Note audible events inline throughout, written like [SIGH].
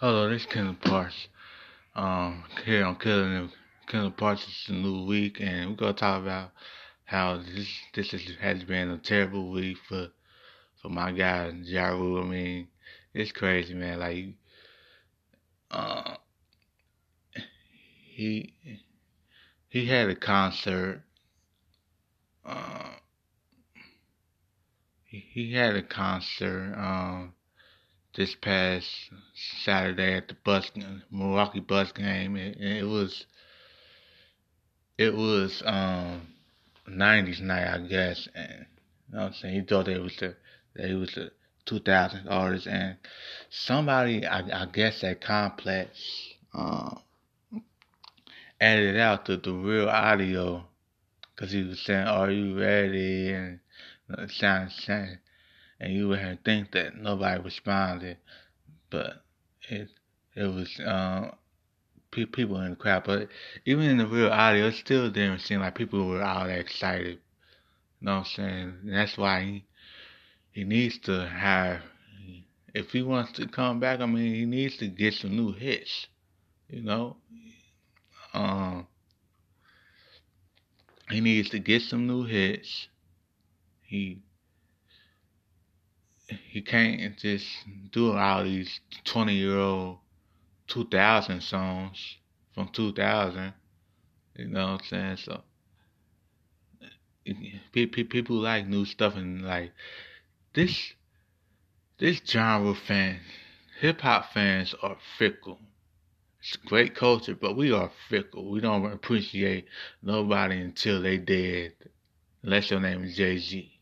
Hello, this is Kendall Parks. Um, here on Killing Kendall Parks. It's a new week, and we're gonna talk about how this this has been a terrible week for for my guy Ja Rule. I mean, it's crazy, man. Like, uh, he he had a concert. Uh, he, he had a concert. Um this past Saturday at the Bucks Milwaukee Bucks game. It, it was it was um 90s night, I guess, and you know what I'm saying. He thought it was the he was the 2000 artist, and somebody I, I guess at Complex um added out the, the real audio because he was saying, "Are you ready?" and sound saying and you would think that nobody responded, but it it was um, pe- people in the crowd. But even in the real audio, it still didn't seem like people were all that excited. You know what I'm saying? And that's why he he needs to have. If he wants to come back, I mean, he needs to get some new hits. You know, um, he needs to get some new hits. He he can't just do all these 20 year old 2000 songs from 2000. You know what I'm saying? So people like new stuff and like this this genre fan hip hop fans are fickle. It's great culture, but we are fickle. We don't appreciate nobody until they dead. Unless your name is Jay Z.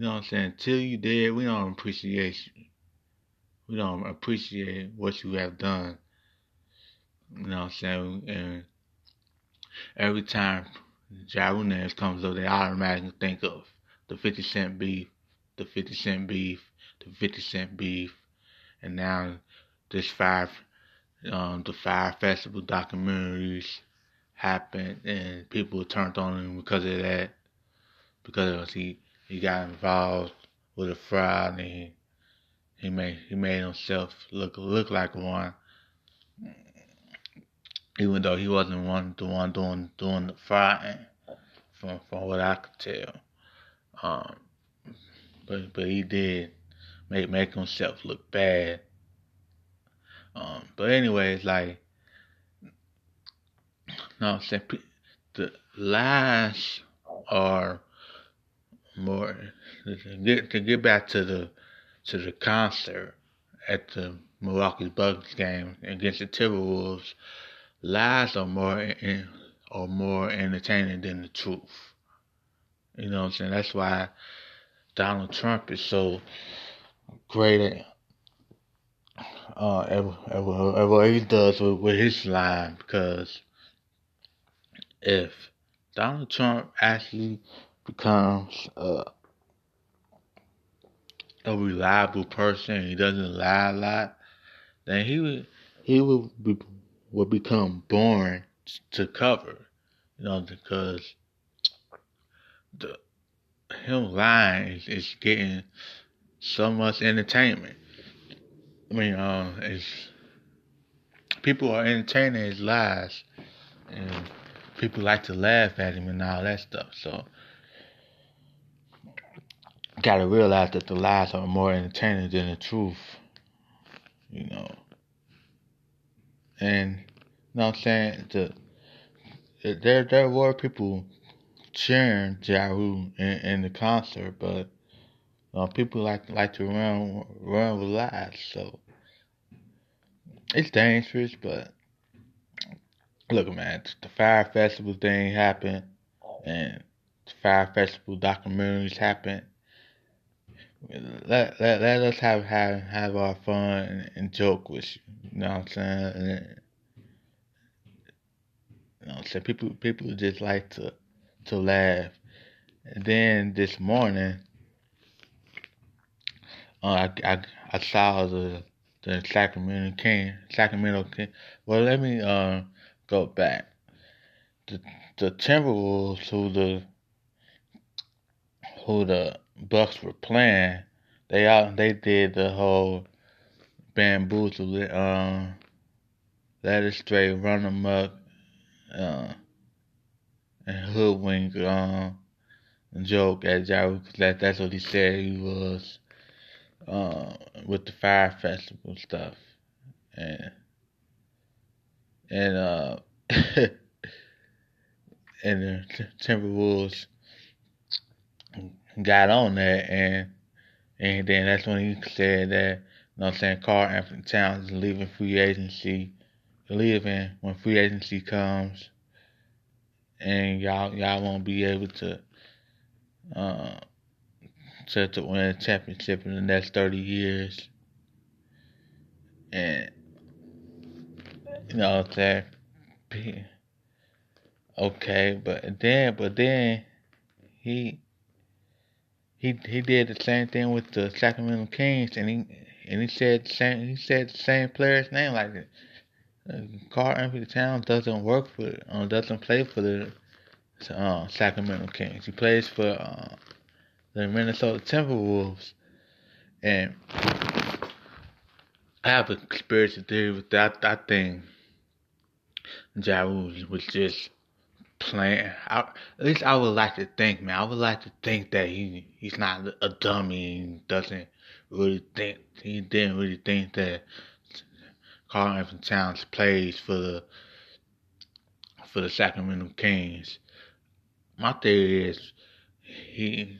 You know what I'm saying? Till you dead, we don't appreciate you. We don't appreciate what you have done. You know what I'm saying? And every time Ja Rule names comes up, they automatically think of the 50 Cent beef, the 50 Cent beef, the 50 Cent beef, and now this Fyre, um, the Fyre Festival documentaries happened, and people turned on him because of that, because of he he got involved with a fraud and he, he made he made himself look look like one, even though he wasn't one the one doing doing the fraud. From from what I could tell, um, but but he did make make himself look bad. Um, but anyways, like, no, the lies are more to get back to the to the concert at the Milwaukee Bucks game against the Timberwolves. Lies are more are more entertaining than the truth. You know what I'm saying? That's why Donald Trump is so great at uh, ever, ever he does with, with his line because if Donald Trump actually becomes a, a reliable person, he doesn't lie a lot, then he would he would be, would become boring to cover, you know, because the him lying is, is getting so much entertainment. I mean, uh, it's people are entertaining his lies, and people like to laugh at him and all that stuff. So gotta realize that the lies are more entertaining than the truth. You know. And you know what I'm saying? The there there were people cheering Ja Rule in, in the concert, but uh, people like like to run run with lies, so it's dangerous. But look, man, the Fyre Festival thing happened, and the Fyre Festival documentaries happened, let, let, let us have, have have our fun and, and joke with you. You know what I'm saying? And, you know what I'm saying? People people just like to to laugh. And then this morning, uh, I, I I saw the the Sacramento King Sacramento King. Well, let me uh, go back. The the Timberwolves who the who the Bucks were playing, they all they did the whole bamboozle um, let it stray, run amok, uh, and hoodwink, um, joke at Ja because that, that's what he said he was, uh, with the Fyre Festival stuff. And, and, uh, [LAUGHS] and the Timberwolves got on that and and then that's when he said that, you know I'm saying, Karl-Anthony Towns is leaving free agency, leaving when free agency comes, and y'all y'all won't be able to uh, to to win a championship in the next 30 years, and you know what I'm saying. Okay, but then but then he he he did the same thing with the Sacramento Kings, and he and he said the same he said the same player's name like it. Uh, Karl-Anthony Towns doesn't work for uh, doesn't play for the uh, Sacramento Kings. He plays for uh, the Minnesota Timberwolves, and I have a conspiracy theory with that. I think Ja was just playing. I, at least I would like to think, man. I would like to think that he he's not a dummy and doesn't really think he didn't really think that Karl-Anthony Towns plays for the for the Sacramento Kings. My theory is he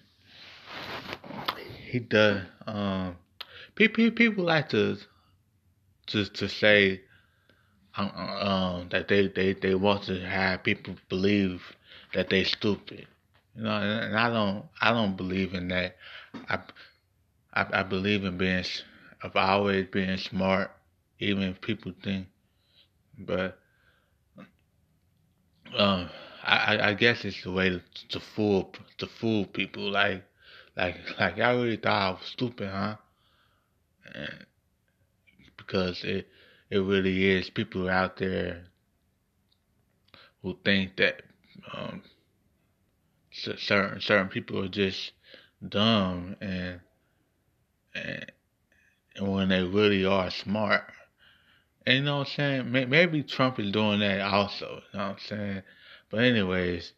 he does. Um, people people like to to to say um, that they, they, they want to have people believe that they stupid. You know, and, and I don't I don't believe in that. I, I I believe in being of always being smart, even if people think. But um, I I guess it's the way to, to fool to fool people. Like like like I really thought I was stupid, huh? And because it it really is people out there who think that um, certain certain people are just dumb and and, and when they really are smart. And you know what I'm saying? Maybe Trump is doing that also. You know what I'm saying? But anyways,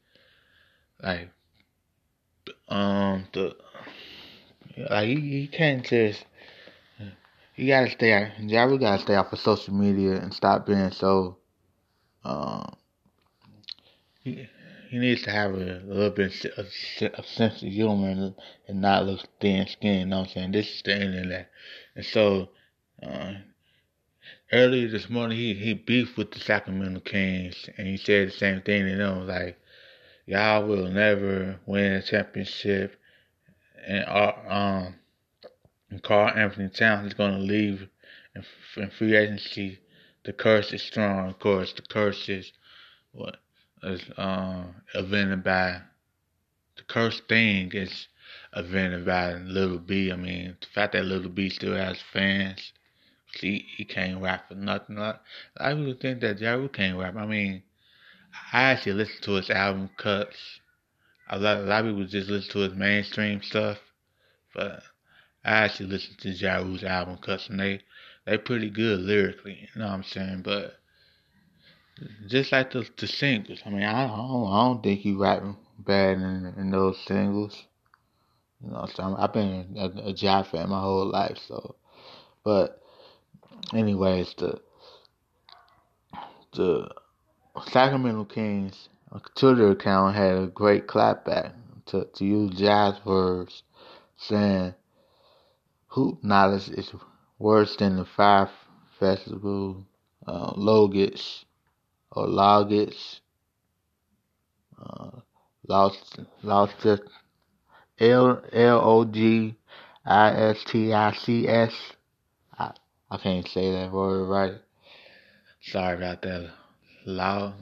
like um the like he, he can't just you gotta stay out. We gotta stay off of social media and stop being so. Um, he, he needs to have a, a little bit of a, sense of humor and, and not look thin skinned. You know what I'm saying? This is the internet, and so uh, earlier this morning he he beefed with the Sacramento Kings, and he said the same thing to them, like y'all will never win a championship, and uh, um and Karl-Anthony Towns is going to leave in, in free agency. The curse is strong, of course. The curse is what is um, invented by the curse thing is invented by Lil B. I mean, the fact that Lil B still has fans, see, he can't rap for nothing. A lot of people think that Ja Rule can't rap. I mean, I actually listen to his album cuts. A lot, a lot of people just listen to his mainstream stuff, but I actually listened to Ja album cuts and they they pretty good lyrically, you know what I'm saying? But just like the the singles, I mean, I, I don't I don't think he rapping bad in, in those singles. You know, so I've been a, a Ja fan my whole life, so. But, anyways, the the Sacramento Kings uh, Twitter account had a great clapback to to use Ja's words, saying hoop knowledge is worse than the Fyre Festival, uh, Logits, or Logits, uh, lost, lost L L O G I S T I C S. I I can't say that word right. Sorry about that. Log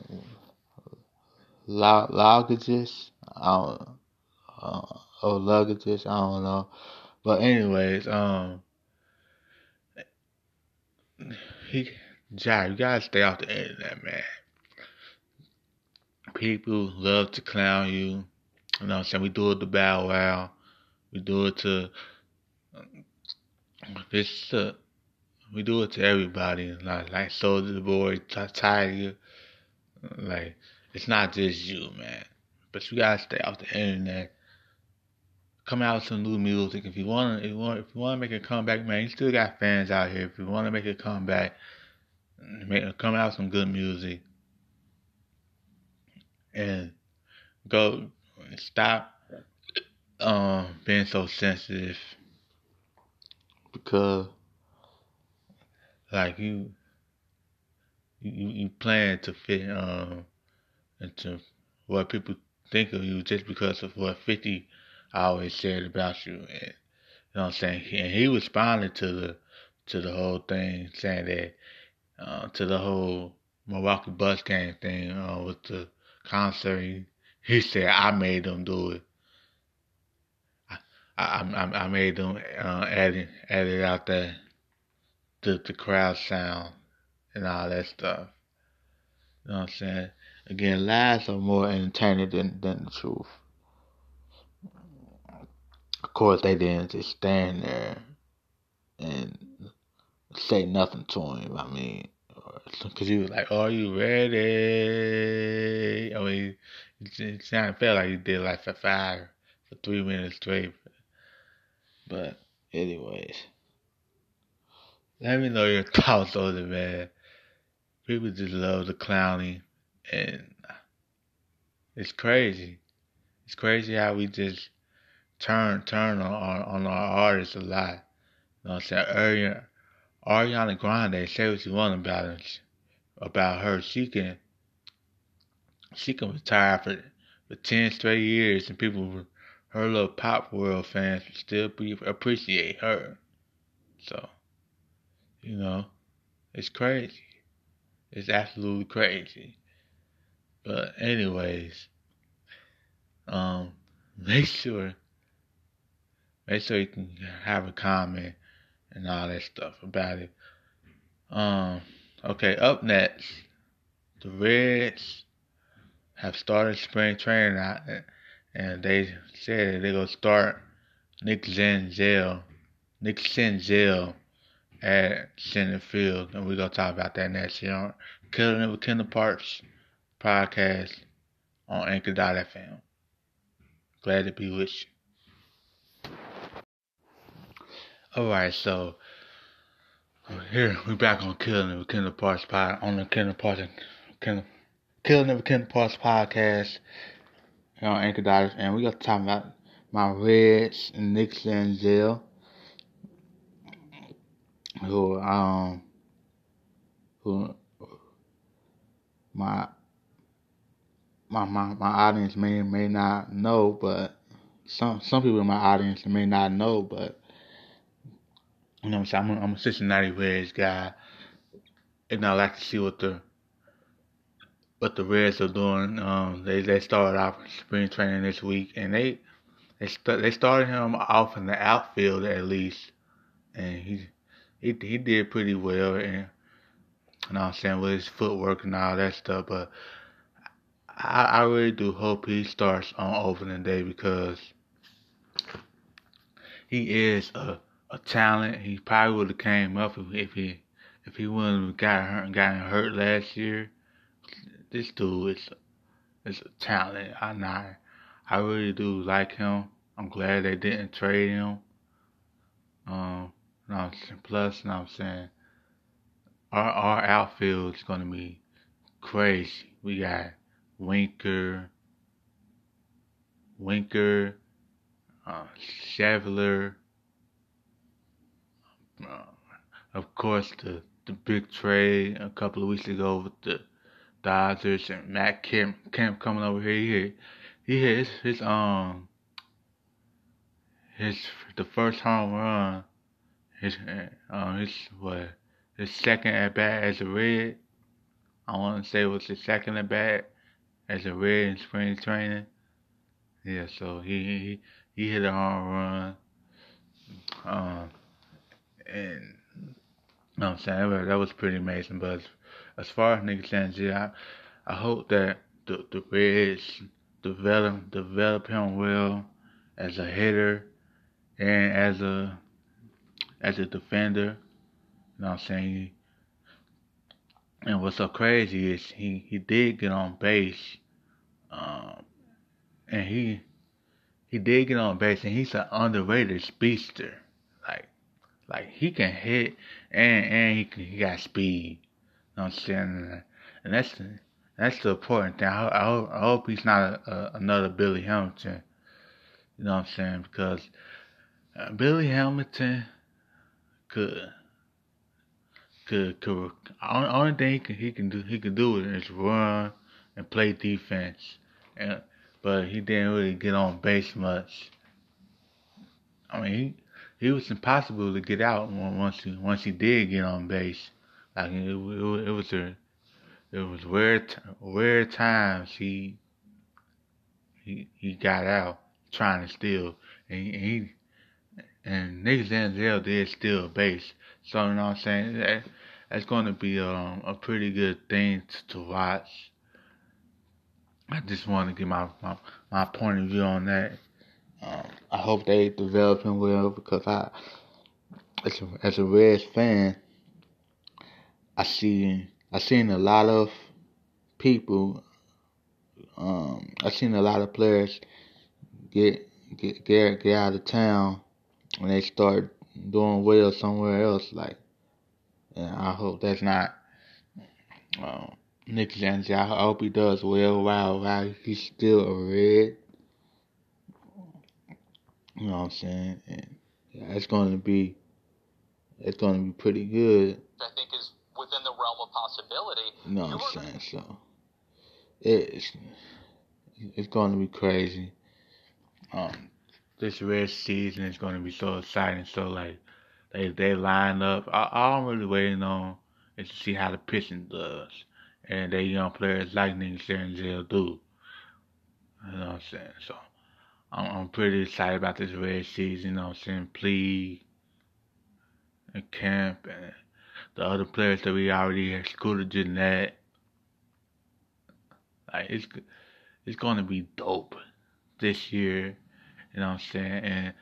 log logages. I don't, uh, or. I don't know. But anyways, um, he, Jack, you gotta stay off the internet, man. People love to clown you. You know what I'm saying? We do it to Bow Wow. We do it to this. Uh, we do it to everybody. Like like Soulja Boy, Tyga. Like it's not just you, man. But you gotta stay off the internet. Come out with some new music. If you wanna, if you want, if you wanna make a comeback, man, you still got fans out here. If you wanna make a comeback, make come out some good music, and go stop um being so sensitive because like you you you plan to fit um into what people think of you just because of what Fifty always said about you. And, you know what I'm saying? And he responded to the to the whole thing, saying that uh, to the whole Milwaukee Bucks game thing uh, with the concert. He, said, "I made them do it. I I, I made them uh, edit edit out there, the the crowd sound and all that stuff." You know what I'm saying? Again, lies are more entertaining than, than the truth. Of course, they didn't just stand there and say nothing to him. I mean, because he was like, "Are you ready?" I mean, it sounded felt like he did like for five, for three minutes straight. But, anyways, let me know your [LAUGHS] thoughts on it, man. People just love the clowning, and it's crazy. It's crazy how we just turn turn on on our artists a lot. You know what I'm saying? Ariana Grande, say what you want about it, about her. She can she can retire for for ten straight years, and people, her little pop world fans, still be, appreciate her. So, you know, it's crazy. It's absolutely crazy. But anyways, um, [LAUGHS] make sure make sure you can have a comment and all that stuff about it. Um, okay, up next, the Reds have started spring training out, and they said they're gonna start Nick Senzel, Nick Senzel at center field, and we're gonna talk about that next year. Killing it with Kendall Parks podcast on Anchor.fm. Glad to be with you. Alright, so here we back on Killing It with Kendall Parks pod on the Kendall Parks Kendall Killing It with Kendall Parks podcast. On Anchor Divers and We got to talk about my Reds and Nick Senzel who um who my my, my, my audience may may not know, but some some people in my audience may not know, but you know what I'm saying. I'm a, I'm a Cincinnati Reds guy, and I like to see what the what the Reds are doing. Um, they they started off spring training this week, and they they st- they started him off in the outfield at least, and he he he did pretty well, and you know what I'm saying with his footwork and all that stuff, but I, I really do hope he starts on opening day because he is a a talent. He probably would have came up if, if he if he wouldn't have got hurt gotten hurt last year. This dude is is a talent. I not I really do like him. I'm glad they didn't trade him. Um, no, plus, you know what I'm saying our our outfield is gonna be crazy. We got Winker, Winker, uh, Schebler, uh, of course the the big trade a couple of weeks ago with the Dodgers and Matt Kemp Kemp coming over here. He hit, he his, his um his the first home run. His um his what his second at bat as a red. I want to say it was his second at bat as a red in spring training. Yeah, so he he he hit a home run. Um, and you know what I'm saying that was pretty amazing. But as, as far as niggas saying, I I hope that the the Reds develop develop him well as a hitter and as a as a defender. You know what I'm saying? And what's so crazy is he, he did get on base. Um, and he he did get on base and he's an underrated speedster. Like like he can hit and and he can, he got speed. You know what I'm saying? And that's the that's the important thing. I, I, hope, I hope he's not a, a, another Billy Hamilton. You know what I'm saying? Because uh, Billy Hamilton could could could only, only thing he can he can do he can do is run and play defense, and but he didn't really get on base much. I mean, he he was impossible to get out once he once he did get on base. Like it, it, it was a it was weird weird times he he he got out trying to steal and he and Nick Senzel did steal a base. So you know what I'm saying that that's going to be um, a pretty good thing to, to watch. I just want to get my, my, my point of view on that. Um, I hope they develop him well because I, as a, as a Reds fan, I see I seen a lot of people. Um, I seen a lot of players get get get get out of town when they start doing well somewhere else. Like, and I hope that's not. Um, Nick Senzel, I hope he does well while while he's still a red. You know what I'm saying? And yeah, it's going to be it's going to be pretty good. I think is within the realm of possibility. You know what I'm saying? So it's it's going to be crazy. Um, this red season is going to be so exciting. So like they they line up. All I'm really waiting on is to see how the pitching does and they young players like Nick Senzel do. You know what I'm saying? So I'm, I'm pretty excited about this red season. You know saying? Please and Kemp and the other players that we already excluded Jeanette. Like it's it's gonna be dope this year. You know what I'm saying? And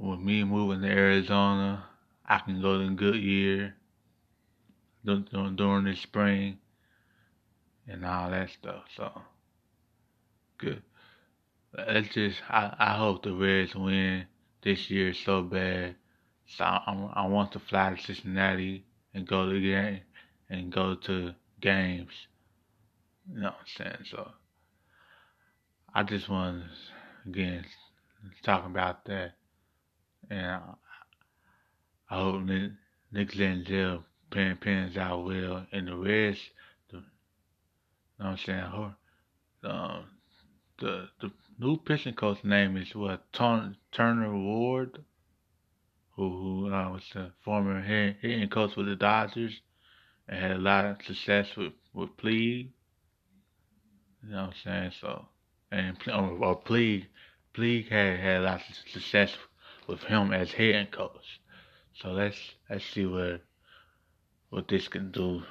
with me moving to Arizona, I can go to Goodyear during the spring and all that stuff. So good. Let's just I, I hope the Reds win this year so bad. So I, I want to fly to Cincinnati and go to game and go to games. You know what I'm saying? So I just want to again talk about that, and I, I hope Nick, Nick Senzel pans out well, and the Reds know what I'm saying? Her, um, the the new pitching coach name is what Turner Ward, who who uh, was the former hitting coach with the Dodgers and had a lot of success with with Puig. You know what I'm saying? So and or, or Puig, Puig had had a lot of success with him as hitting coach. So let's let's see what what this can do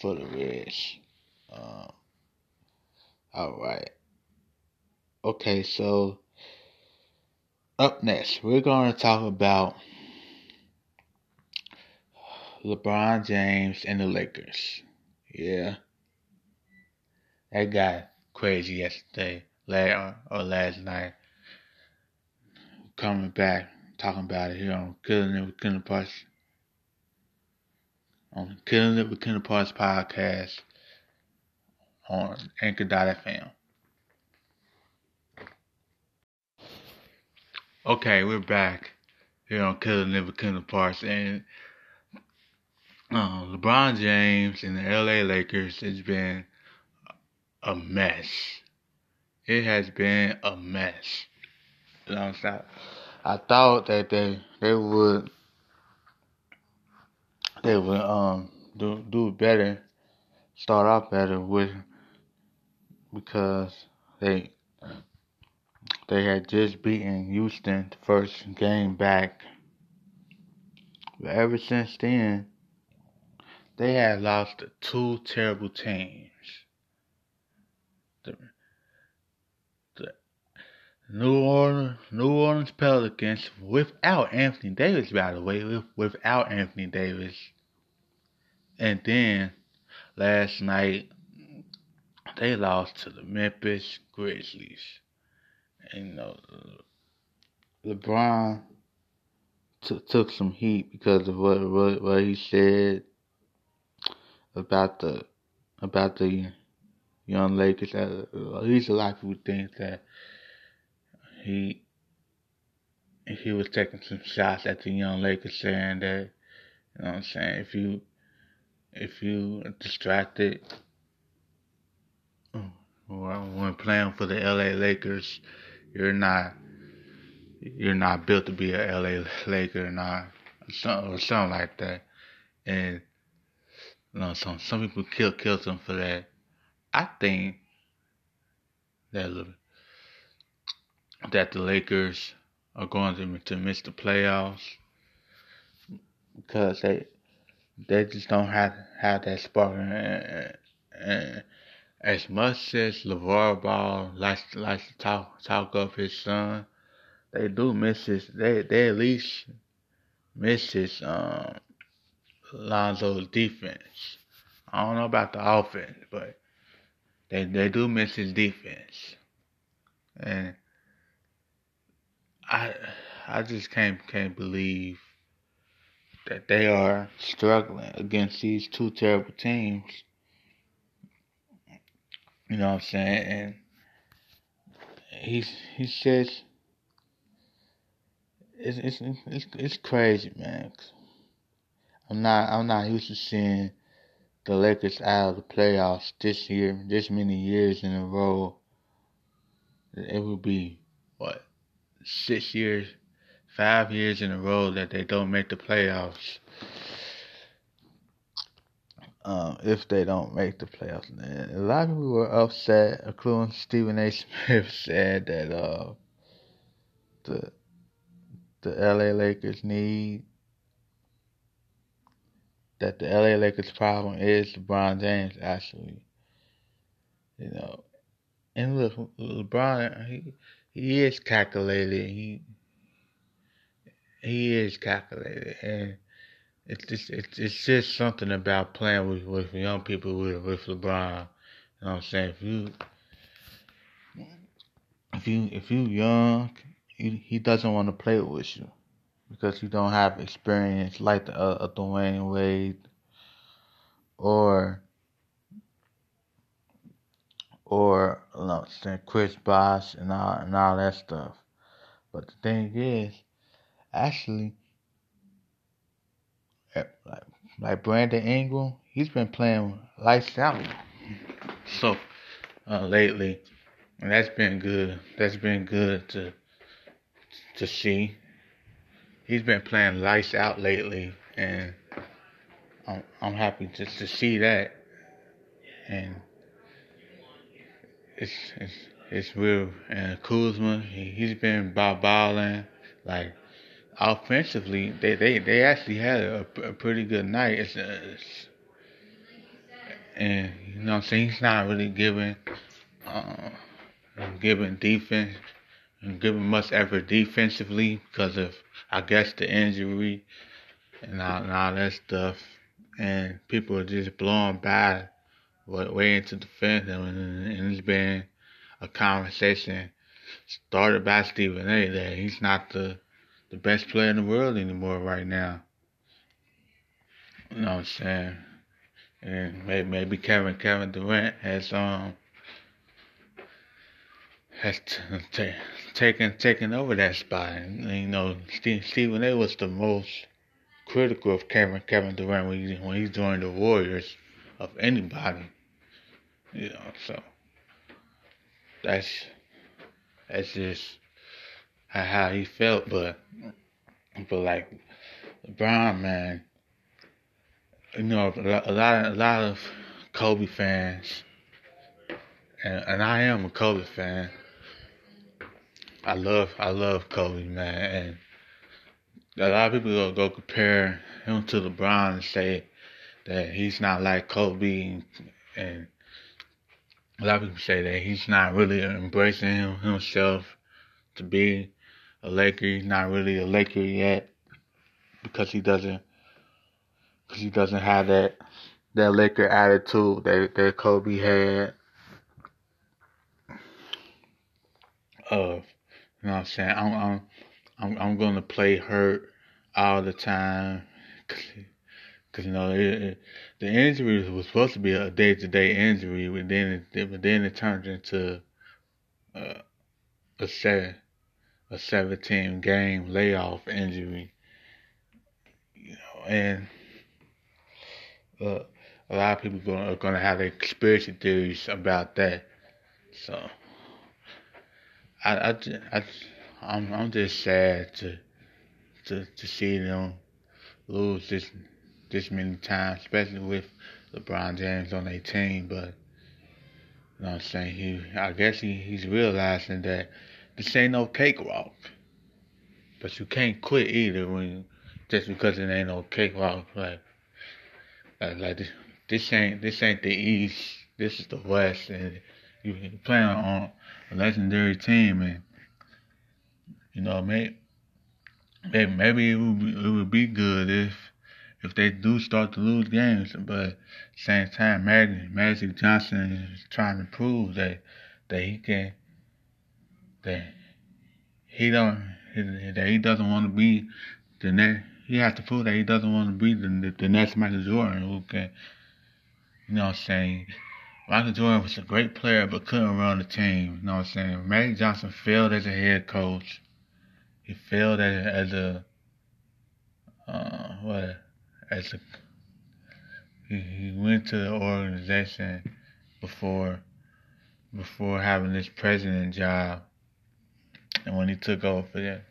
for the Reds. Um, all right. Okay, so up next, we're going to talk about LeBron James and the Lakers. Yeah. That got crazy yesterday, last, or last night. Coming back, talking about it here on Killing It with Killer Parts. On Killing It with Killer Parts podcast on Anchor.fm. Okay, we're back here on Killing Never Killing Parts, and uh, LeBron James and the LA Lakers has been a mess. It has been a mess. You know what I'm saying? I thought that they they would they would um do do better, start off better with because they they had just beaten Houston the first game back. But ever since then, they had lost to two terrible teams. The, the, New Orleans, New Orleans Pelicans without Anthony Davis, by the way, with, without Anthony Davis. And then last night they lost to the Memphis Grizzlies. And you know, LeBron t- took some heat because of what, what what he said about the about the young Lakers. At least a lot of people think that he he was taking some shots at the young Lakers, saying that you know what I'm saying if you if you are distracted oh, when playing for the LA Lakers, you're not you're not built to be a LA Laker or not something or something like that. And you know, some some people kill kill them for that. I think that that the Lakers are going to to miss the playoffs because they they just don't have have that spark. And, and as much as LaVar Ball likes likes to talk talk up his son, they do miss his. They they at least miss his um Lonzo's defense. I don't know about the offense, but they they do miss his defense, and I I just can't can't believe that they are struggling against these two terrible teams. You know what I'm saying? And he he says it's it's it's it's crazy, man. I'm not I'm not used to seeing the Lakers out of the playoffs this year, this many years in a row. It would be what six years, five years in a row that they don't make the playoffs. Um, if they don't make the playoffs, and a lot of people were upset, including Stephen A. Smith [LAUGHS] said that uh, the the LA Lakers need that the LA Lakers problem is LeBron James actually. You know. And look, LeBron he he is calculated. He he is calculated and it's just it's, it's just something about playing with, with young people with with LeBron. You know what I'm saying? If you if you if you young, he, he doesn't want to play with you because you don't have experience like the uh, Dwyane Wade or or you know, Chris Bosh and all and all that stuff. But the thing is, actually, like like Brandon Ingram, he's been playing lights out. So uh, lately, and that's been good. That's been good to to see he's been playing lights out lately, and I'm, I'm happy just to see that. And it's it's it's real. And Kuzma, he, he's been balling like offensively. They they they actually had a, a pretty good night. It's, uh, it's, and you know what I'm saying he's not really giving uh, giving defense and giving much effort defensively because of I guess the injury and all, and all that stuff, and people are just blowing by way into him, and, and it's been a conversation started by Stephen A. that he's not the the best player in the world anymore right now. You know what I'm saying? And maybe, maybe Kevin Kevin Durant has um has t- t- taken taken over that spot. And, you know, Steve, Stephen A. was the most critical of Kevin Kevin Durant when he when he joined the Warriors of anybody. You know, so that's that's just how he felt. But but like LeBron, man, you know, a lot a lot of Kobe fans, and and I am a Kobe fan I love I love Kobe, man, and a lot of people go, go compare him to LeBron and say that he's not like Kobe, and a lot of people say that he's not really embracing him, himself to be a Laker. He's not really a Laker yet because he doesn't because he doesn't have that that Laker attitude that that Kobe had. Of you know what I'm saying? I'm I'm I'm, I'm gonna play hurt all the time. Cause you know it, it, the injury was supposed to be a day to day injury, but then it, but then it turned into uh, a set a 17 game layoff injury. You know, and uh, a lot of people gonna, are gonna have their conspiracy theories about that. So I I, I I'm I'm just sad to to to see them lose this this many times, especially with LeBron James on their team. But you know what I'm saying? He, I guess he, he's realizing that this ain't no cakewalk. But you can't quit either when just because it ain't no cakewalk. Like, like, like this, this ain't this ain't the East. This is the West, and you, you're playing on a legendary team, and you know, maybe maybe, maybe it would be, it would be good if if they do start to lose games. But same time, Magic, Magic Johnson is trying to prove that that he can that he don't that he doesn't want to be the next. He has to prove that he doesn't want to be the, the, next Michael Jordan who can, you know, what I'm saying. Michael Jordan was a great player but couldn't run the team. You know what I'm saying? Magic Johnson failed as a head coach. He failed as, as a uh, what as a he, he went to the organization before before having this president job, and when he took over for that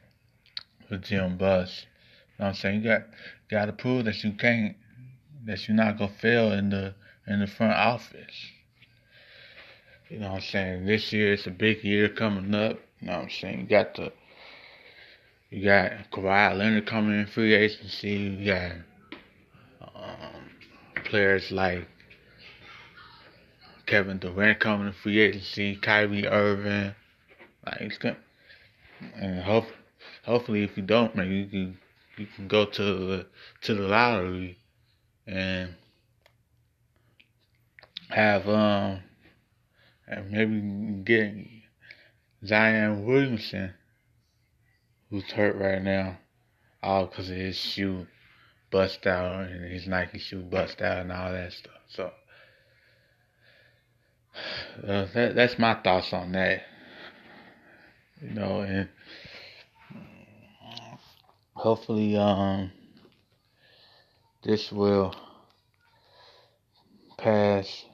for Jim Buss, you know what I'm saying you got got to prove that you can't that you're not gonna fail in the in the front office. You know what I'm saying? This year it's a big year coming up. You know what I'm saying? You got the you got Kawhi Leonard coming in free agency. You got um, players like Kevin Durant coming in free agency, Kyrie Irving. Like it's good. And hope, hopefully, if you don't, maybe you can you can go to the to the lottery and have um and maybe get Zion Williamson, who's hurt right now, all because of his shoe bust out and his Nike shoe bust out and all that stuff. So [SIGHS] uh, that, that's my thoughts on that. You know, and hopefully um this will pass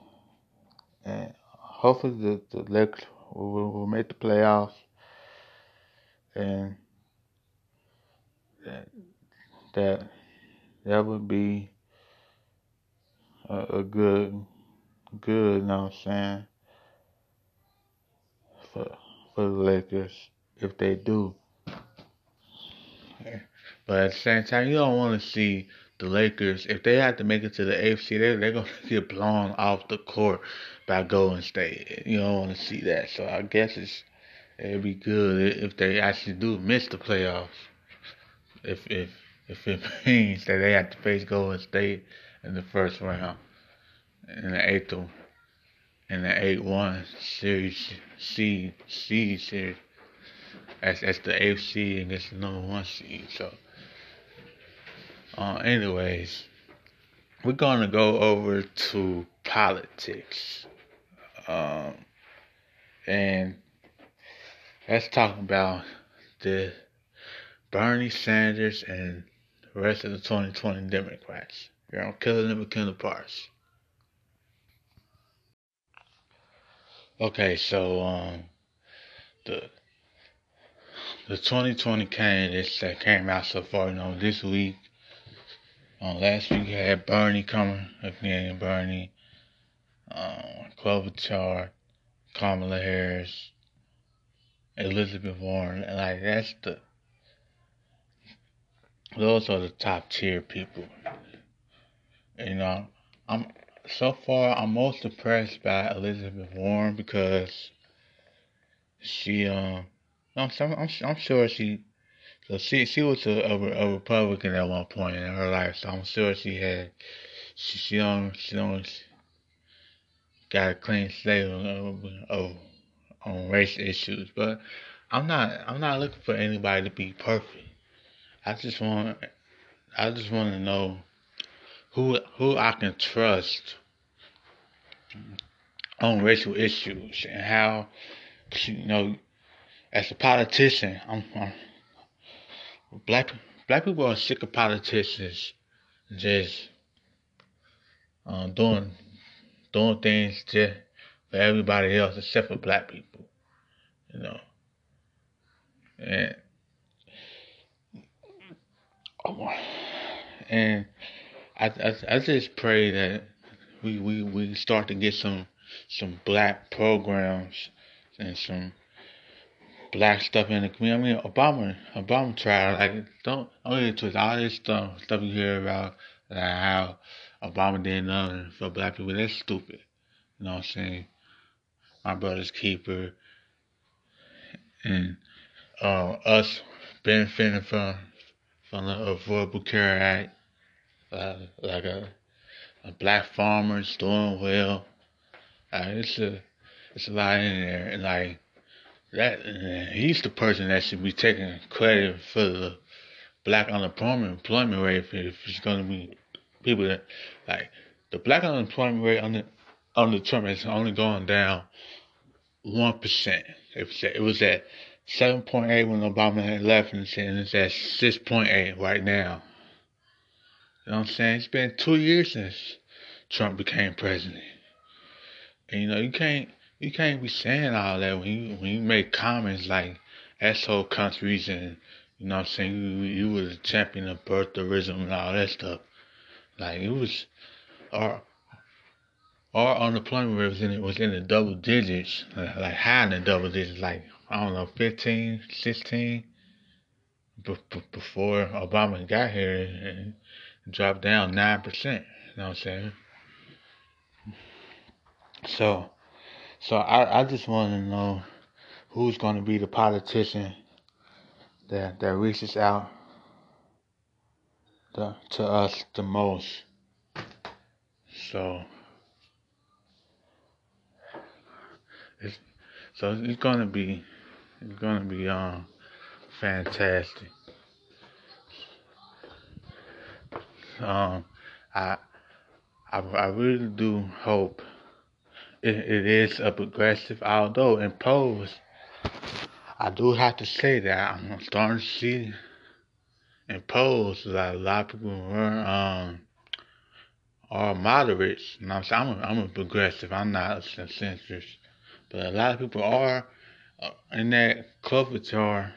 and hopefully the, the Lakers will, will make the playoffs and that that that would be a, a good good, you know what I'm saying, for for the Lakers if they do. But at the same time, you don't want to see the Lakers if they have to make it to the AFC. They're they're gonna [LAUGHS] get blown off the court by Golden State. You don't want to see that. So I guess it's it'd be good if they actually do miss the playoffs. If if if it [LAUGHS] means that they have to face Golden State in the first round, in the eighth, in the eight one series, C seed series, as as the AFC against the number one seed. So, uh, anyways, we're gonna go over to politics, um, and let's talk about the Bernie Sanders and the rest of the 2020 Democrats. You know, killing them with Kendall Parks. Okay, so um, the the 2020 candidates that came out so far, you know, this week. Um, last week we had Bernie coming again, Bernie, um, Klobuchar, Kamala Harris, Elizabeth Warren, and like that's the those are the top tier people. You know, I'm so far I'm most impressed by Elizabeth Warren because she um I'm, I'm, I'm sure she. So she she was a, a, a Republican at one point in her life, so I'm sure she had she she don't she don't got a clean slate of, of on race issues. But I'm not I'm not looking for anybody to be perfect. I just want I just want to know who who I can trust on racial issues and how you know as a politician I'm, I'm black black people are sick of politicians just um, doing doing things just for everybody else except for black people, you know. And and I, I, I just pray that we, we, we start to get some some black programs and some black stuff in the community. I mean, Obama, Obama tried like don't don't get twisted. All this stuff stuff you hear about like how Obama did nothing for black people. That's stupid. You know what I'm saying? My brother's keeper and uh, us benefiting from from the Affordable Care Act, uh, like a, a black farmers doing well. Uh, it's a it's a lot in there, and like that. he's the person that should be taking credit for the black unemployment employment rate if, if it's going to be people that like the black unemployment rate under under Trump is only going down one percent. At, it was at seven point eight when Obama had left, and it's at six point eight right now. You know what I'm saying? It's been two years since Trump became president, and you know you can't you can't be saying all that when you when you make comments like asshole countries and you know what I'm saying you you was a champion of birtherism and all that stuff. Like it was our our unemployment rate was in it was in the double digits, uh, like high in the double digits, like I don't know, 15, 16, b- b- before Obama got here and dropped down nine percent. You know what I'm saying? So, so I I just want to know who's going to be the politician that that reaches out the, to us the most. So it's so it's gonna be it's gonna be um fantastic. Um, I I I really do hope it, it is a progressive, although imposed. I do have to say that I'm starting to see imposed that a lot of people were um are moderates. And I'm I'm a, I'm a progressive. I'm not a centrist, but a lot of people are uh, in that Klobuchar,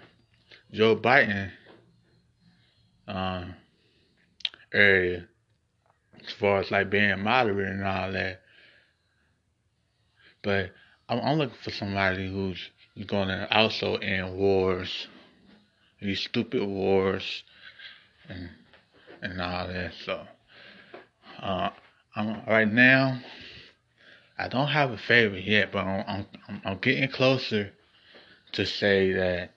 Joe Biden um area as far as like being moderate and all that. But I'm, I'm looking for somebody who's going to also end wars, these stupid wars, and and all that. So, uh, I'm right now. I don't have a favorite yet, but I'm, I'm, I'm getting closer to say that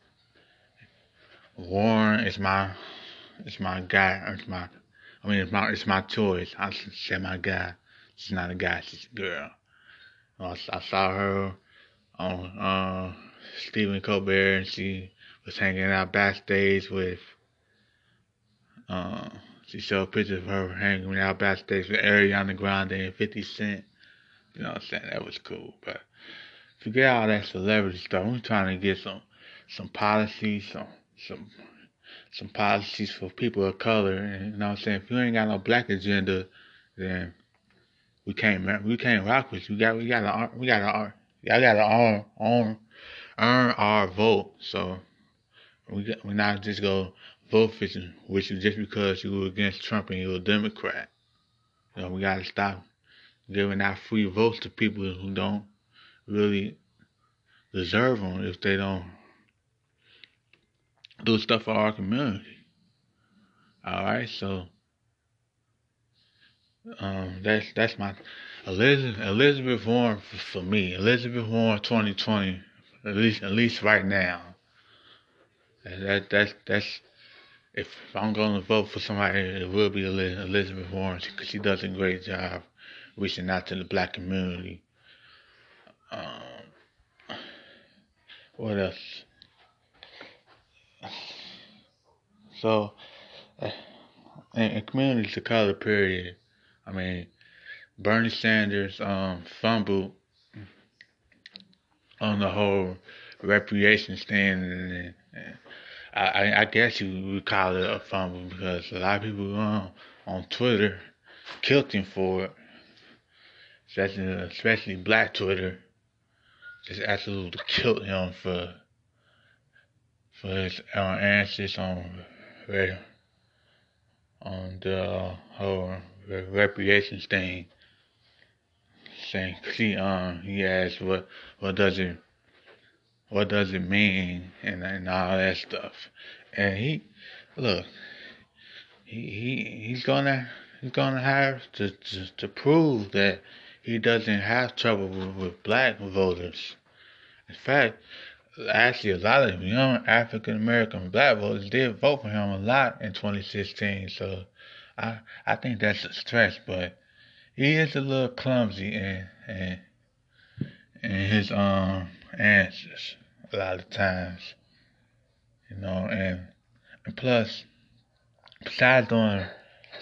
Warren is my is my guy. It's my I mean it's my it's my choice. I say my guy. She's not a guy. She's a girl. I, I saw her on uh, Stephen Colbert, and she was hanging out backstage with uh, she showed pictures of her hanging out backstage with Ariana Grande and 50 Cent. You know what I'm saying? That was cool. But forget all that celebrity stuff. I'm trying to get some some policies, some some some policies for people of color. And you know what I'm saying? If you ain't got no black agenda, then we can't we can't rock with you. We got we gotta we gotta y'all gotta earn earn earn our vote. So we got, we not just go vote for you, with you just because you were against Trump and you're a Democrat. You know, we gotta stop giving out free votes to people who don't really deserve them if they don't do stuff for our community. All right, so um, that's that's my Elizabeth Elizabeth Warren for, for me. Elizabeth Warren 2020, at least at least right now. That that's that's if I'm going to vote for somebody, it will be Elizabeth Warren because she does a great job reaching out to the black community. Um, what else? So, in, in communities the color period, I mean, Bernie Sanders um, fumbled on the whole reparation stand, and, and I, I guess you would call it a fumble because a lot of people um, on Twitter killed him for it, especially especially Black Twitter, just absolutely killed him for for his uh, answers on on the whole reparations thing. Saying, see, um, he asked, what, what does it, what does it mean, and, and all that stuff. And he, look, he, he he's gonna he's gonna have to, to to prove that he doesn't have trouble with, with black voters. In fact, actually a lot of young African American black voters did vote for him a lot in 2016. So I I think that's a stretch, but he is a little clumsy in in, in his um answers a lot of times. You know, and and plus besides doing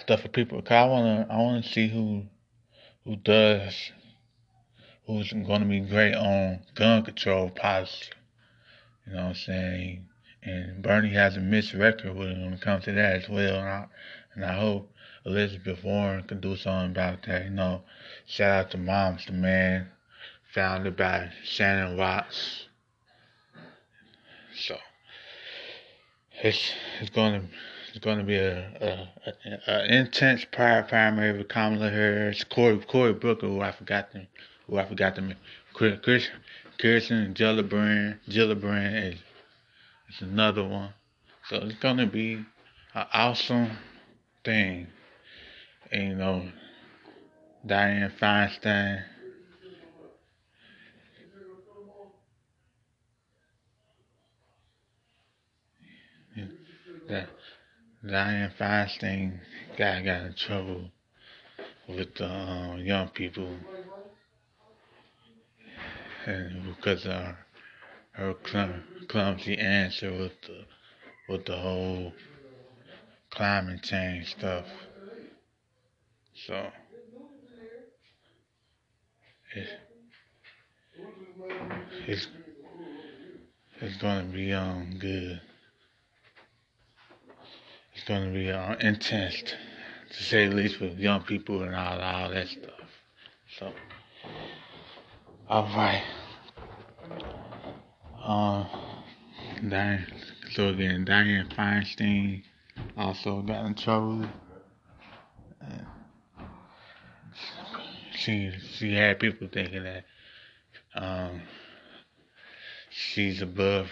stuff for people, cause I wanna I wanna see who who does who's gonna be great on gun control policy. You know what I'm saying? And Bernie has a mixed record when it comes to that as well. And I, and I hope Elizabeth Warren can do something about that. You know, shout out to Moms Demand, founded by Shannon Watts. So it's it's gonna it's gonna be a, a, a, a intense prior primary with Kamala Harris, Cory Cory Booker, who I forgot them, who I forgot them, Chris, Kirsten Gillibrand, Gillibrand is, is another one. So it's gonna be an awesome thing. And, you know, Dianne Feinstein. That Dianne Feinstein guy got in trouble with the um, young people and because of her clum- clumsy answer with the with the whole climate change stuff. So it, it's it's gonna be um good. It's gonna be uh, intense, to say the least, with young people and all all that stuff. So. All right. Uh, so then Dianne Feinstein also got in trouble. She she had people thinking that um, she's above.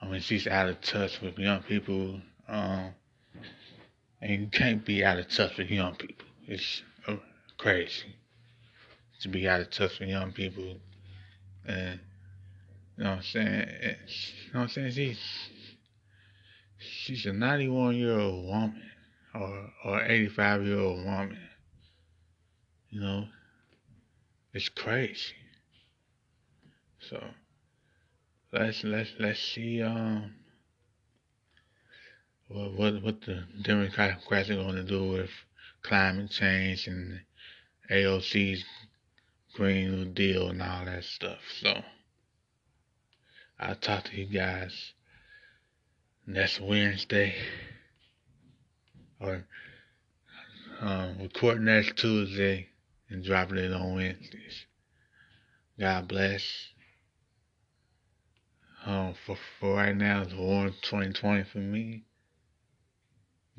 I mean, she's out of touch with young people. Um, and you can't be out of touch with young people. It's crazy to be out of touch with young people. And know what I'm saying? It's, you know what I'm saying? She's she's a 91 year old woman or or 85 year old woman. You know, it's crazy. So let's let's let's see um what what what the Democrats are going to do with climate change and AOC's Green New Deal and all that stuff. So I'll talk to you guys next Wednesday or um, record next Tuesday and dropping it on Wednesdays. God bless. Um, for, for right now, it's War 2020 for me.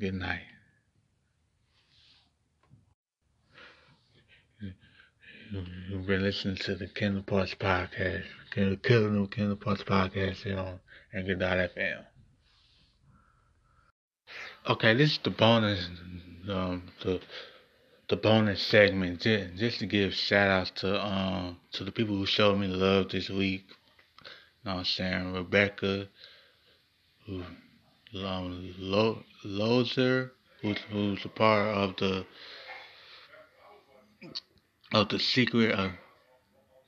Good night. You've been listening to the Kendall Parks Podcast, Kendall Killing Kendall Parks Podcast here on Anchor.fm. Okay, this is the bonus, um, the the bonus segment, just, just to give shout outs to um to the people who showed me love this week. You know what I'm saying? Rebecca, who um, Lo, Lozer, who's who's a part of the of the secret of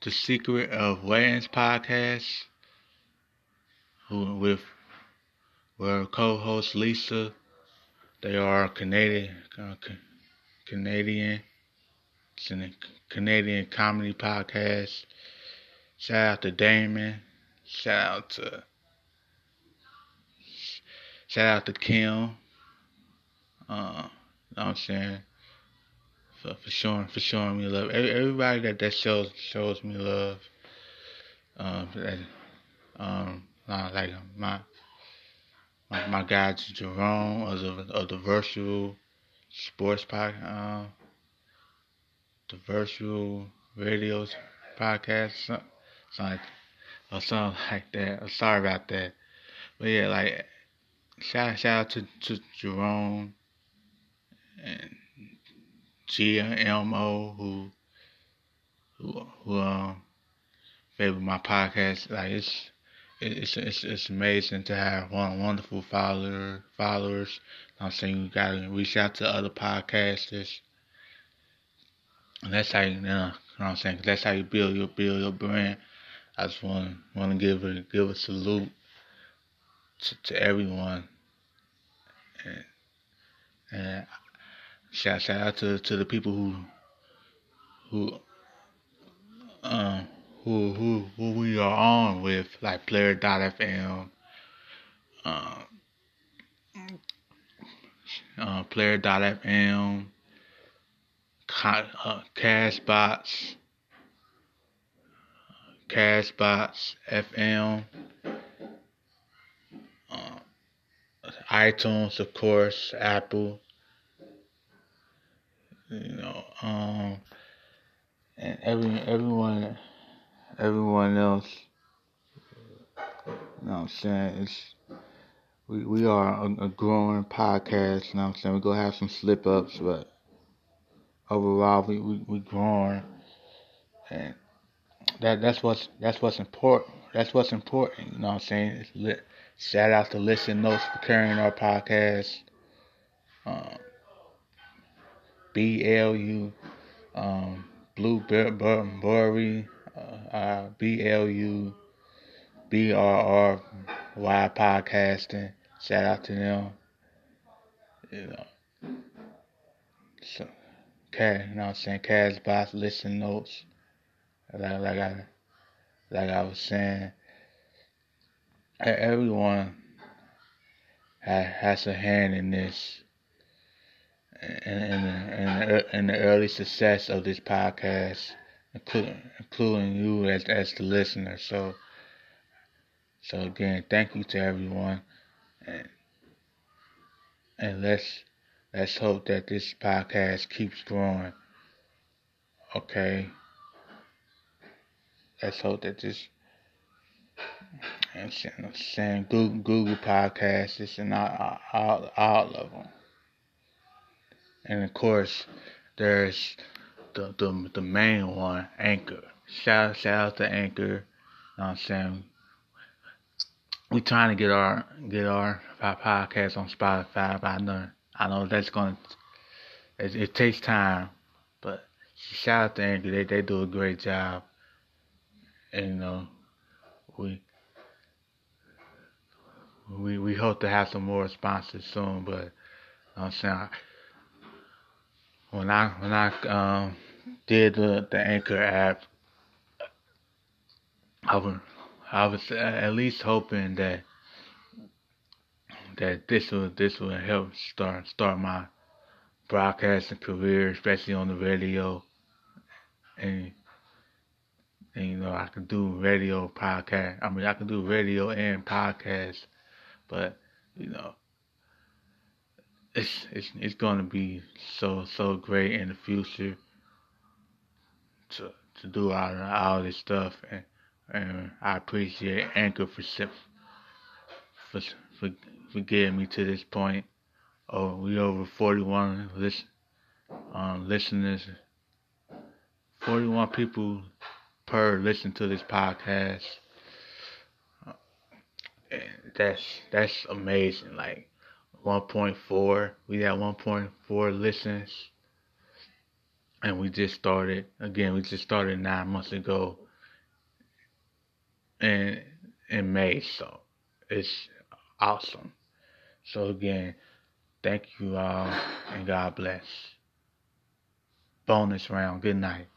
the secret of Wayans podcast, who with where co-host Lisa, they are Canadian uh, Canadian it's a Canadian comedy podcast. Shout out to Damon. Shout out to shout out to Kim. Uh, you know what I'm saying? For, for showing for showing me love. Everybody that that shows shows me love. Um, um, like my my my guy Jerome of the of the virtual sports podcast. Um, the virtual radios podcast, something, like, or something like that. I'm sorry about that, but yeah, like shout shout out to, to Jerome and GMO who who who um favor my podcast. Like it's it's it's it's amazing to have one wonderful follower followers. I'm saying you gotta reach out to other podcasters. And that's how you, you know, what I'm saying. That's how you build your build your brand. I just want want to give a give a salute to, to everyone and, and shout shout out to to the people who who um who who who we are on with like player.fm um uh, player.fm uh, Castbox FM iTunes, of course, Apple, you know, um, and every everyone, everyone else. You know what I'm saying? It's we we are a, a growing podcast. You know what I'm saying? We're gonna have some slip ups, but overall we we we growing, and that that's what's that's what's important. That's what's important. You know what I'm saying? It's lit Shout out to Listen Notes for carrying our podcast. Um, BLU, um, Blubrry, uh, uh, BLU, BRRY podcasting. Shout out to them. You know, so, okay, you know what I'm saying? Castbox, Listen Notes. Like, like I, like I was saying everyone has a hand in this and in, the early success of this podcast, including including you as as the listener. So so again, thank you to everyone, and and let's let's hope that this podcast keeps growing. Okay. Let's hope that this and saying Google, Google Podcasts and all, all, all of them. And of course, there's the, the, the main one, Anchor. Shout, shout out to Anchor. You know I'm saying? We trying to get our get our, podcast on Spotify, but I know I know that's gonna it, it takes time, but shout out to Anchor. They they do a great job, and you know we we we hope to have some more sponsors soon. But I'm saying when I when I um, did the, the Anchor app, I was I was at least hoping that that this would this would help start start my broadcasting career, especially on the radio, and and you know I can do radio podcast. I mean I can do radio and podcast but you know, it's it's it's gonna be so so great in the future to to do all all this stuff, and and I appreciate Anchor for for for for getting me to this point. Oh, we over 41 listen, um, listeners, 41 people per listen to this podcast. And that's that's amazing. Like 1.4, we had 1.4 listens, and we just started again. We just started nine months ago, in in May. So it's awesome. So again, thank you all, and God bless. Bonus round. Good night.